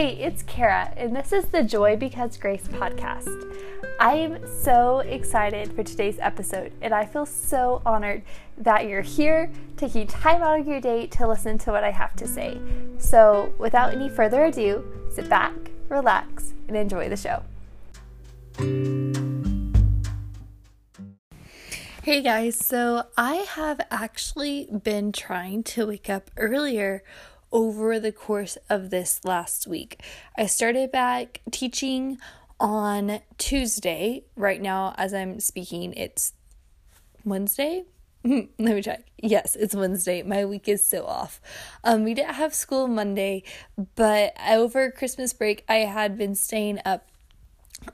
Hey, it's Kara, and this is the Joy Because Grace podcast. I am so excited for today's episode, and I feel so honored that you're here taking time out of your day to listen to what I have to say. So, without any further ado, sit back, relax, and enjoy the show. Hey guys, so I have actually been trying to wake up earlier over the course of this last week. I started back teaching on Tuesday. Right now, as I'm speaking, it's Wednesday. Let me check. Yes, it's Wednesday. My week is so off. Um, we didn't have school Monday, but over Christmas break, I had been staying up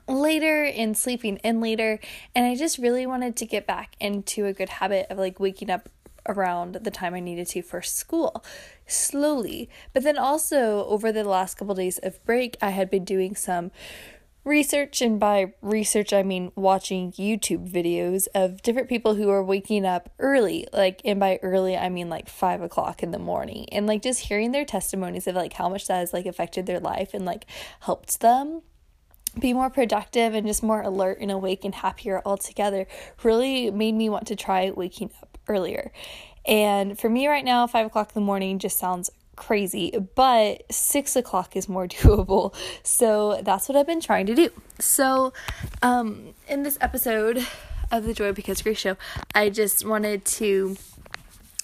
later and sleeping in later, and I just really wanted to get back into a good habit of like waking up around the time I needed to for school slowly. But then also over the last couple of days of break, I had been doing some research, and by research, I mean watching YouTube videos of different people who are waking up early. Like, and by early, I mean like five o'clock in the morning, and like just hearing their testimonies of like how much that has like affected their life and like helped them be more productive and just more alert and awake and happier altogether really made me want to try waking up earlier. And for me right now, five o'clock in the morning just sounds crazy, but six o'clock is more doable. So that's what I've been trying to do. So, um, in this episode of the Joy Because Grace show, I just wanted to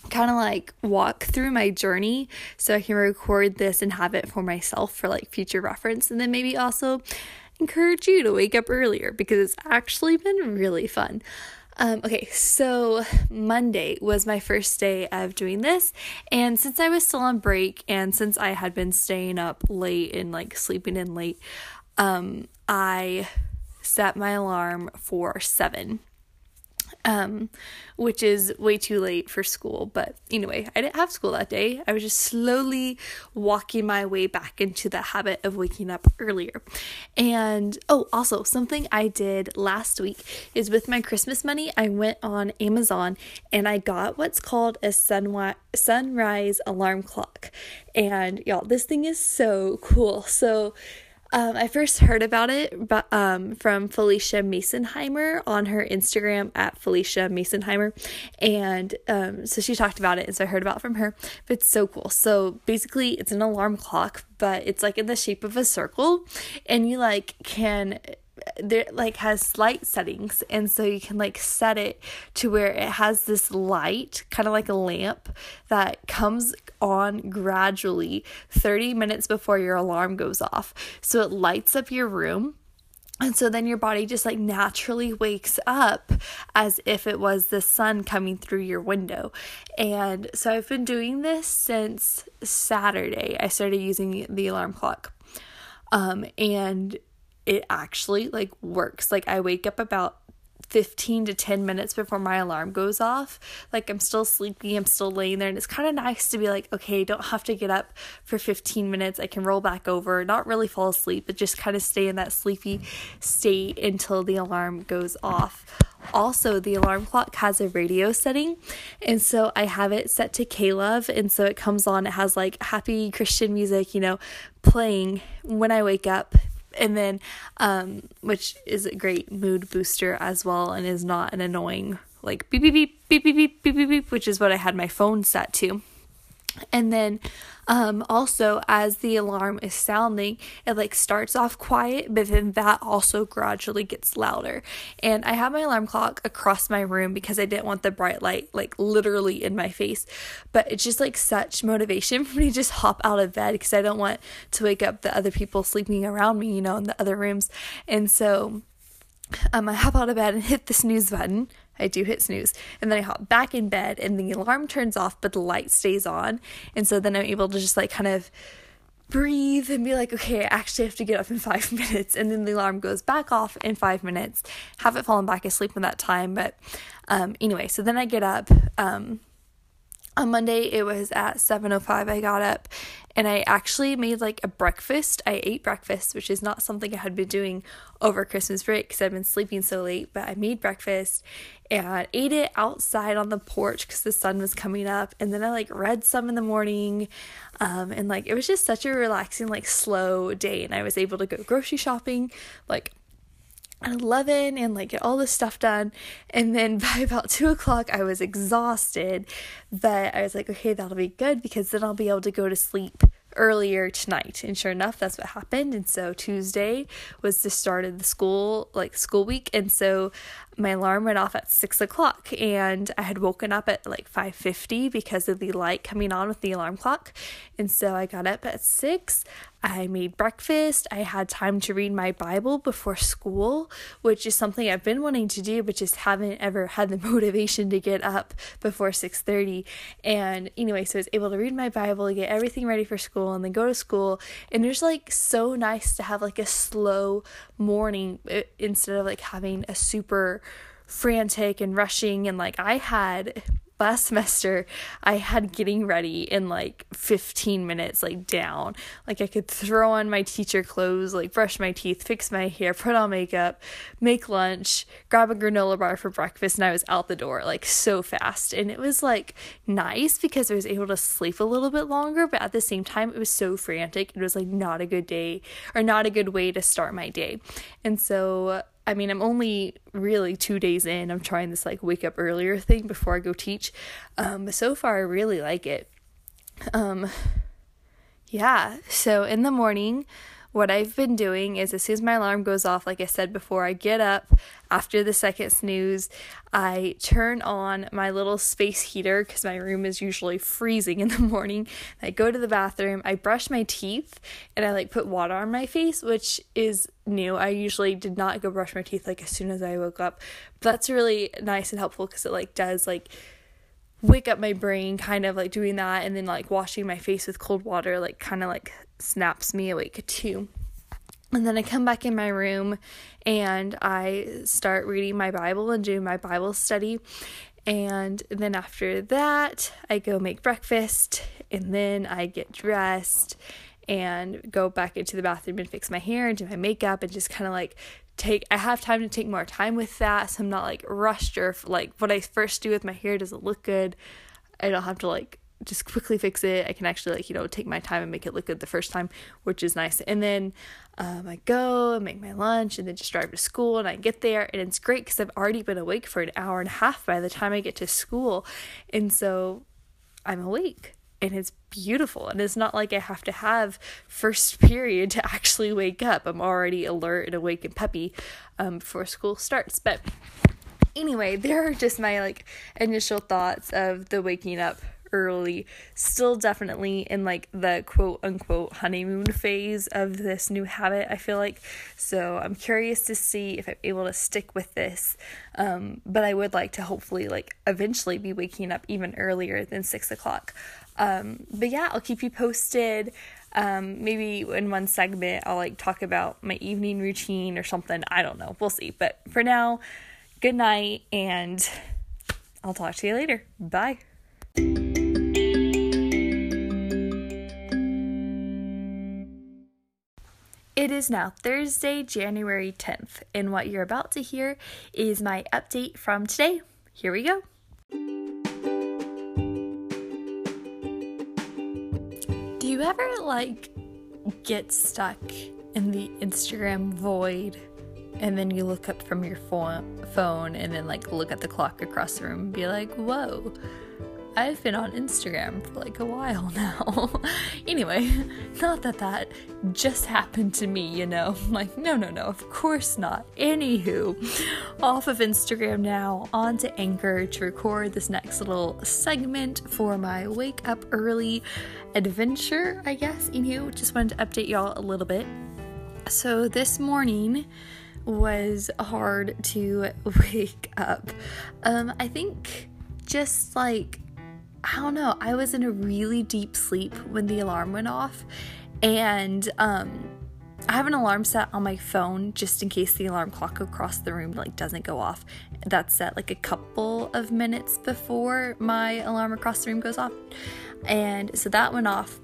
kind of like walk through my journey so I can record this and have it for myself for like future reference, and then maybe also encourage you to wake up earlier because it's actually been really fun. Um, okay, so Monday was my first day of doing this, and since I was still on break and since I had been staying up late and like sleeping in late, um, I set my alarm for seven um, which is way too late for school. But anyway, I didn't have school that day. I was just slowly walking my way back into the habit of waking up earlier. And oh, also, something I did last week is with my Christmas money, I went on Amazon and I got what's called a sunwi- sunrise alarm clock. And y'all, this thing is so cool. So, um, I first heard about it but, um, from Phylicia Masenheimer on her Instagram at Phylicia Masenheimer. And um, so she talked about it, and so I heard about from her. But it's so cool. So basically, it's an alarm clock, but it's like in the shape of a circle, and you like can there like has light settings and so you can like set it to where it has this light kind of like a lamp that comes on gradually 30 minutes before your alarm goes off so it lights up your room and so then your body just like naturally wakes up as if it was the sun coming through your window. And so I've been doing this since Saturday. I started using the alarm clock. Um, and it actually like works. Like I wake up about 15 to 10 minutes before my alarm goes off. Like I'm still sleepy, I'm still laying there, and it's kind of nice to be like, okay, don't have to get up for 15 minutes. I can roll back over, not really fall asleep, but just kind of stay in that sleepy state until the alarm goes off. Also, the alarm clock has a radio setting, and so I have it set to K Love, and so it comes on, it has like happy Christian music, you know, playing when I wake up and then um which is a great mood booster as well and is not an annoying like beep beep beep beep beep beep beep beep, beep which is what I had my phone set to and then um also as the alarm is sounding it like starts off quiet but then that also gradually gets louder. And i have my alarm clock across my room because i didn't want the bright light like literally in my face. But it's just like such motivation for me to just hop out of bed because i don't want to wake up the other people sleeping around me you know in the other rooms. And so um, I hop out of bed and hit the snooze button. I do hit snooze. And then I hop back in bed and the alarm turns off, but the light stays on. And so then I'm able to just like kind of breathe and be like, okay, I actually have to get up in five minutes. And then the alarm goes back off in five minutes. Haven't fallen back asleep in that time. But um, anyway, so then I get up. Um, on Monday it was at 7:05 I got up and I actually made like a breakfast. I ate breakfast, which is not something I had been doing over Christmas break because I've been sleeping so late, but I made breakfast and ate it outside on the porch because the sun was coming up. And then I like read some in the morning. Um, and like it was just such a relaxing, like slow day. And I was able to go grocery shopping like at 11 and like get all this stuff done. And then by about 2 o'clock, I was exhausted. But I was like, okay, that'll be good because then I'll be able to go to sleep earlier tonight. And sure enough, that's what happened. And so Tuesday was the start of the school, like school week. And so my alarm went off at six o'clock and I had woken up at like 5.50 because of the light coming on with the alarm clock. And so I got up at six. I made breakfast. I had time to read my Bible before school, which is something I've been wanting to do, but just haven't ever had the motivation to get up before 6:30. And anyway, so I was able to read my Bible, get everything ready for school, and then go to school. And it's like so nice to have like a slow morning uh, instead of like having a super frantic and rushing and like I had last semester I had getting ready in like 15 minutes like down. Like I could throw on my teacher clothes, like brush my teeth, fix my hair, put on makeup, make lunch, grab a granola bar for breakfast and I was out the door like so fast. And it was like nice because I was able to sleep a little bit longer, but at the same time it was so frantic. It was like not a good day or not a good way to start my day. And so I mean, I'm only really two days in. I'm trying this like wake up earlier thing before I go teach. Um, but so far, I really like it. Um, yeah. So in the morning, what I've been doing is as soon as my alarm goes off, like I said before, I get up after the second snooze. I turn on my little space heater because my room is usually freezing in the morning. I go to the bathroom, I brush my teeth, and I like put water on my face, which is new. I usually did not go brush my teeth like as soon as I woke up. But that's really nice and helpful because it like does like wake up my brain kind of like doing that and then like washing my face with cold water like kind of like snaps me awake too and then I come back in my room and I start reading my Bible and doing my Bible study. And then after that, I go make breakfast and then I get dressed and go back into the bathroom and fix my hair and do my makeup and just kind of like take I have time to take more time with that. So I'm not like rushed or like what I first do with my hair doesn't look good. I don't have to like just quickly fix it. I can actually like you know take my time and make it look good the first time which is nice. And then um, I go and make my lunch and then just drive to school and I get there and it's great because I've already been awake for an hour and a half by the time I get to school. And so I'm awake and it's beautiful and it's not like i have to have first period to actually wake up. I'm already alert and awake and peppy um, before school starts. But anyway there are just my like initial thoughts of the waking up early still definitely in like the quote unquote honeymoon phase of this new habit i feel like so i'm curious to see if i'm able to stick with this um, but i would like to hopefully like eventually be waking up even earlier than six o'clock um, but yeah, I'll keep you posted. Um, maybe in one segment, I'll like talk about my evening routine or something. I don't know. We'll see. But for now, good night, and I'll talk to you later. Bye. It is now Thursday, January 10th, and what you're about to hear is my update from today. Here we go. Do you ever like get stuck in the Instagram void and then you look up from your phone and then like look at the clock across the room and be like, whoa, I've been on Instagram for like a while now. anyway, not that that just happened to me, you know. like, no, no, no, of course not. Anywho, off of Instagram now, on to Anchor to record this next little segment for my wake up early adventure, I guess. Anywho, just wanted to update y'all a little bit. So this morning, was hard to wake up. Um, I think just like I don't know, I was in a really deep sleep when the alarm went off. And um I have an alarm set on my phone just in case the alarm clock across the room like doesn't go off. That's set like a couple of minutes before my alarm across the room goes off. And so that went off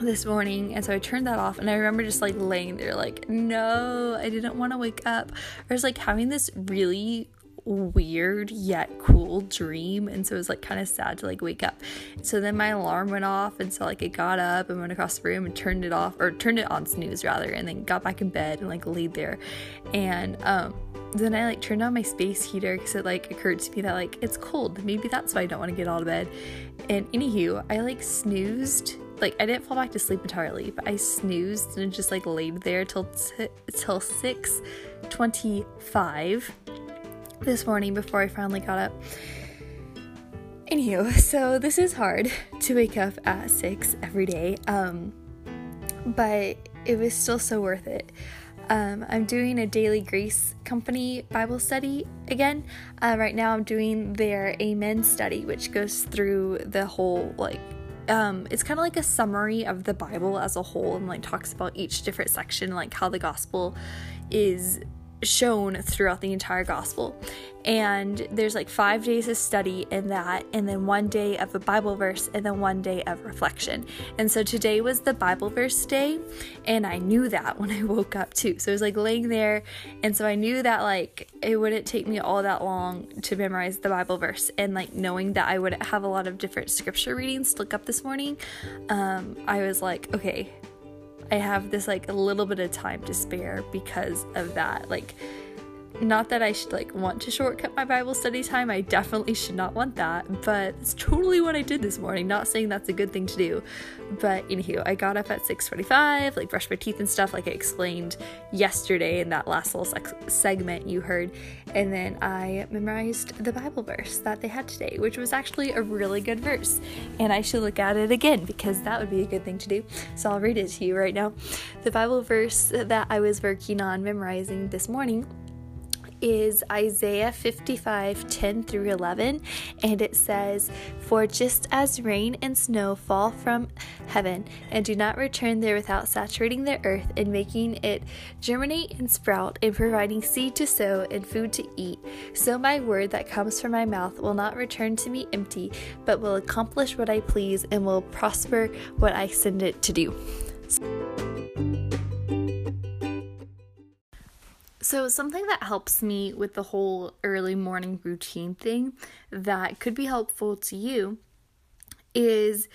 this morning and so I turned that off and I remember just like laying there like no I didn't want to wake up I was like having this really weird yet cool dream. And so it was like kind of sad to like wake up. So then my alarm went off and so like I got up and went across the room and turned it off or turned it on snooze rather and then got back in bed and like laid there. And um then I like turned on my space heater because it like occurred to me that like it's cold. Maybe that's why I don't want to get out of bed. And anywho I like snoozed. Like I didn't fall back to sleep entirely, but I snoozed and just like laid there till t- till 6:25 this morning before I finally got up. Anywho, so this is hard to wake up at 6 every day. Um but it was still so worth it. Um, I'm doing a daily grace company Bible study again. Uh, right now, I'm doing their Amen study, which goes through the whole like um, it's kind of like a summary of the Bible as a whole and like talks about each different section, like how the gospel is shown throughout the entire gospel. And there's like five days of study in that, and then one day of a Bible verse, and then one day of reflection. And so today was the Bible verse day, and I knew that when I woke up too. So I was like laying there, and so I knew that like it wouldn't take me all that long to memorize the Bible verse. And like knowing that I would have a lot of different scripture readings to look up this morning, um, I was like, okay, I have this like a little bit of time to spare because of that. Like, not that I should like want to shortcut my Bible study time. I definitely should not want that, but it's totally what I did this morning. Not saying that's a good thing to do, but anywho, I got up at 6:45, like brushed my teeth and stuff, like I explained yesterday in that last little segment you heard, and then I memorized the Bible verse that they had today, which was actually a really good verse, and I should look at it again because that would be a good thing to do. So I'll read it to you right now. The Bible verse that I was working on memorizing this morning is Isaiah 55 10 through 11, and it says, For just as rain and snow fall from heaven and do not return there without saturating the earth and making it germinate and sprout and providing seed to sow and food to eat, so my word that comes from my mouth will not return to me empty, but will accomplish what I please and will prosper what I send it to do. So, something that helps me with the whole early morning routine thing that could be helpful to you is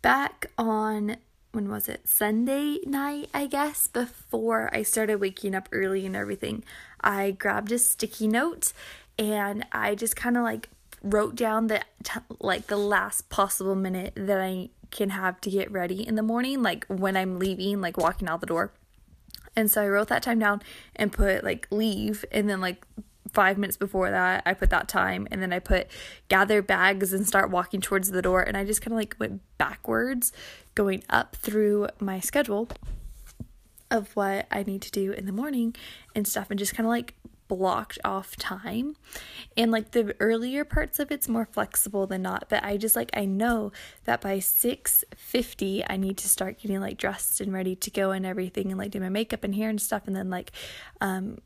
back on when was it? Sunday night, I guess, before I started waking up early and everything. I grabbed a sticky note and I just kind of like wrote down the t- like the last possible minute that I can have to get ready in the morning, like when I'm leaving, like walking out the door. And so I wrote that time down and put like leave. And then like five minutes before that I put that time. And then I put gather bags and start walking towards the door. And I just kind of like went backwards going up through my schedule of what I need to do in the morning and stuff. And just kind of like blocked off time. And like the earlier parts of it's more flexible than not but i just like i know that by 6.50 i need to start getting like dressed and ready to go and everything and like do my makeup and hair and stuff and then like um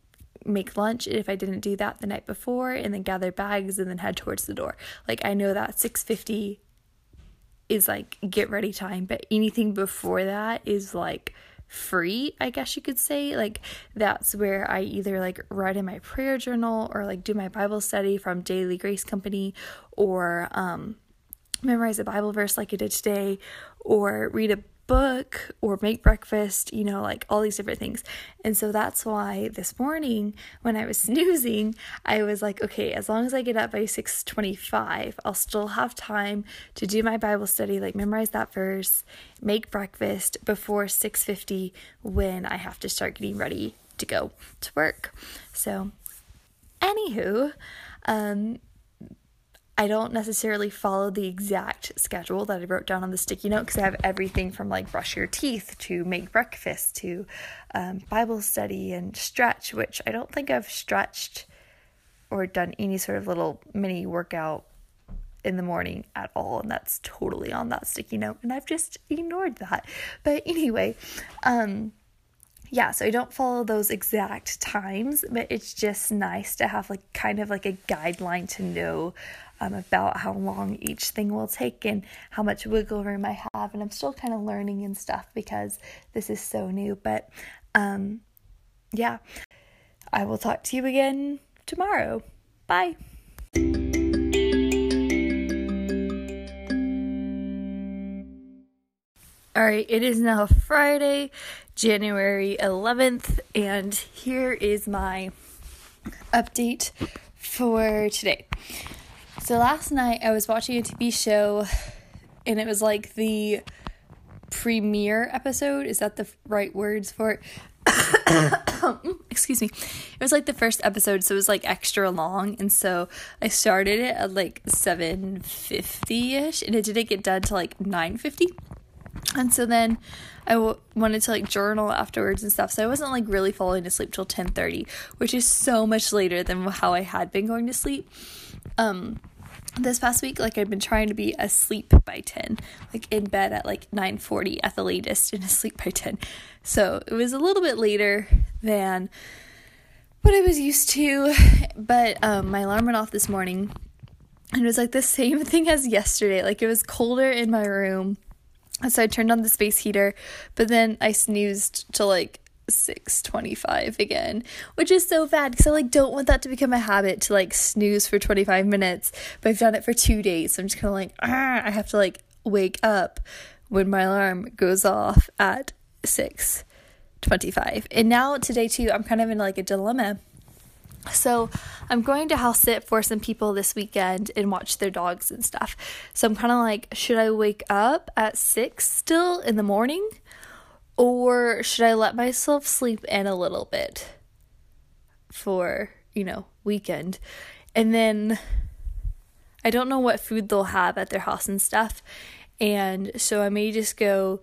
make lunch if i didn't do that the night before and then gather bags and then head towards the door. Like i know that 6.50 is like get ready time but anything before that is like free, I guess you could say. Like that's where I either like write in my prayer journal or like do my Bible study from Daily Grace Company or um memorize a Bible verse like I did today or read a book or make breakfast, you know, like all these different things. And so that's why this morning when I was snoozing, I was like, okay, as long as I get up by 6:25, I'll still have time to do my Bible study, like memorize that verse, make breakfast before 6:50 when I have to start getting ready to go to work. So, anywho, um I don't necessarily follow the exact schedule that I wrote down on the sticky note because I have everything from like brush your teeth to make breakfast to um, Bible study and stretch, which I don't think I've stretched or done any sort of little mini workout in the morning at all. And that's totally on that sticky note. And I've just ignored that. But anyway, um, yeah, so I don't follow those exact times, but it's just nice to have like kind of like a guideline to know um, about how long each thing will take and how much wiggle room I have. And I'm still kind of learning and stuff because this is so new. But um, yeah, I will talk to you again tomorrow. Bye. All right, it is now Friday, January 11th, and here is my update for today. So last night I was watching a TV show and it was like the premiere episode. Is that the right words for it? Excuse me. It was like the first episode, so it was like extra long, and so I started it at like 7:50ish and it didn't get done till like 9:50. And so then I w- wanted to like journal afterwards and stuff. So I wasn't like really falling asleep till 10:30, which is so much later than how I had been going to sleep. Um this past week like i've been trying to be asleep by 10 like in bed at like 9.40 at the latest and asleep by 10 so it was a little bit later than what i was used to but um, my alarm went off this morning and it was like the same thing as yesterday like it was colder in my room so i turned on the space heater but then i snoozed to like 625 again which is so bad because i like don't want that to become a habit to like snooze for 25 minutes but i've done it for two days. So i'm just kind of like ah, i have to like wake up when my alarm goes off at 625 and now today too i'm kind of in like a dilemma so I'm going to house sit for some people this weekend and watch their dogs and stuff. So I'm kind of like, should I wake up at six still in the morning or should I let myself sleep in a little bit for, you know, weekend? And then I don't know what food they'll have at their house and stuff. And so I may just go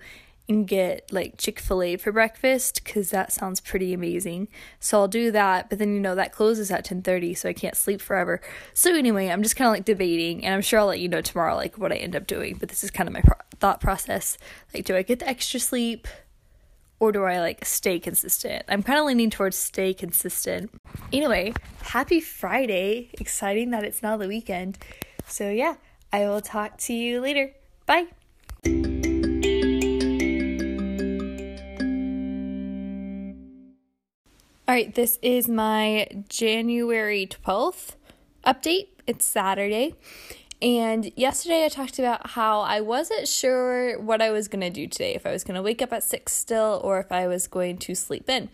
and get like Chick-fil-A for breakfast cuz that sounds pretty amazing. So I'll do that, but then you know that closes at 10:30, so I can't sleep forever. So anyway, I'm just kind of like debating and I'm sure I'll let you know tomorrow like what I end up doing, but this is kind of my pro- thought process. Like do I get the extra sleep? or do I like stay consistent? I'm kind of leaning towards stay consistent. Anyway, happy Friday. Exciting that it's now the weekend. So, yeah, I will talk to you later. Bye. All right, this is my January 12th update. It's Saturday. And yesterday I talked about how I wasn't sure what I was going to do today, if I was going to wake up at 6 still or if I was going to sleep in.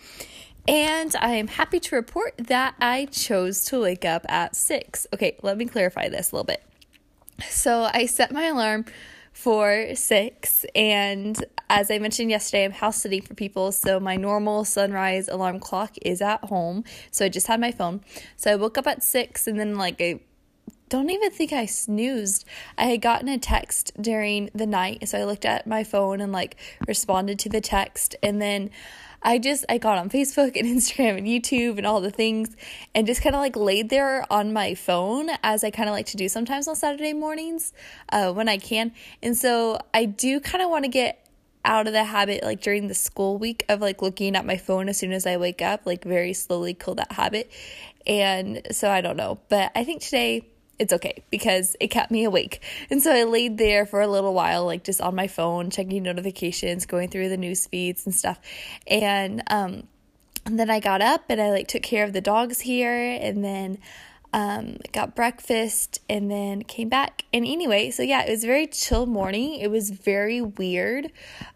And I am happy to report that I chose to wake up at 6. Okay, let me clarify this a little bit. So I set my alarm for 6 and as I mentioned yesterday, I'm house sitting for people, so my normal sunrise alarm clock is at home. So I just had my phone. So I woke up at 6 and then like I don't even think I snoozed. I had gotten a text during the night, so I looked at my phone and like responded to the text and then I just I got on Facebook and Instagram and YouTube and all the things and just kind of like laid there on my phone as I kind of like to do sometimes on Saturday mornings uh, when I can. And so I do kind of want to get out of the habit like during the school week of like looking at my phone as soon as I wake up, like very slowly kill that habit. And so I don't know, but I think today it's okay because it kept me awake. And so I laid there for a little while, like just on my phone, checking notifications, going through the news feeds and stuff. And, um, and then I got up and I like took care of the dogs here and then um, got breakfast and then came back. And anyway, so yeah, it was very chill morning. It was very weird.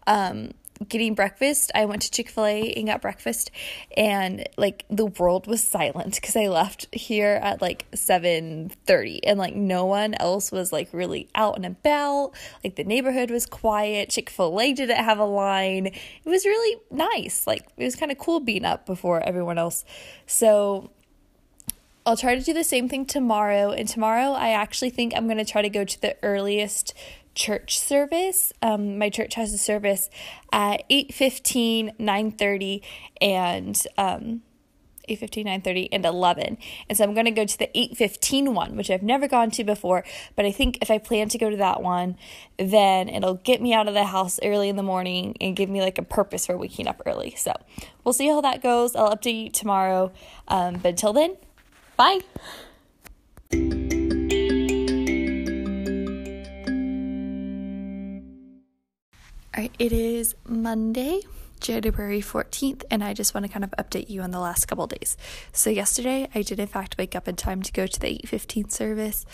Um, getting breakfast. I went to Chick fil A and got breakfast, and like the world was silent because I left here at like 7:30 and like no one else was like really out and about. Like the neighborhood was quiet. Chick fil A didn't have a line. It was really nice. Like it was kind of cool being up before everyone else. So I'll try to do the same thing tomorrow. And tomorrow, I actually think I'm going to try to go to the earliest church service. Um, my church has a service at 8.15, 9.30, and um, 8.15, 9.30, and 11. And so I'm going to go to the 8.15 one, which I've never gone to before. But I think if I plan to go to that one, then it'll get me out of the house early in the morning and give me like a purpose for waking up early. So we'll see how that goes. I'll update you tomorrow. Um, but until then, bye. All right, it is Monday, January 14th, and I just want to kind of update you on the last couple days. So yesterday, I did in fact wake up in time to go to the 8:15 service.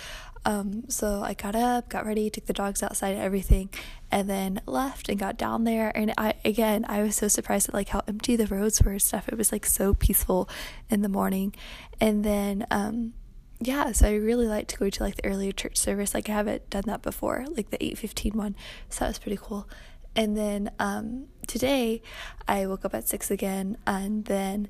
Um, so I got up, got ready, took the dogs outside, everything, and then left and got down there. And I again, I was so surprised at like how empty the roads were and stuff. It was like so peaceful in the morning, and then um, yeah, so I really like to go to like the earlier church service. Like I haven't done that before, like the 8:15 one. So that was pretty cool. And then um, today I woke up at six again, and then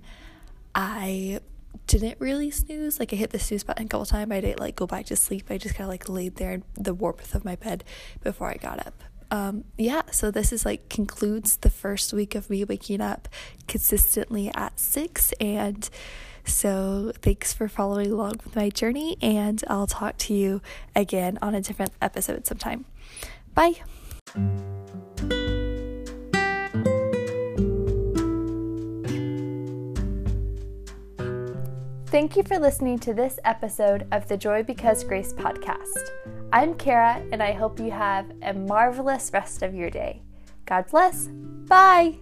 I didn't really snooze. Like I hit the snooze button a couple times. I didn't like go back to sleep. I just kind of like laid there in the warmth of my bed before I got up. Um, yeah, so this is like concludes the first week of me waking up consistently at six. And so thanks for following along with my journey. And I'll talk to you again on a different episode sometime. Bye. Thank you for listening to this episode of the Joy Because Grace podcast. I'm Kara, and I hope you have a marvelous rest of your day. God bless. Bye.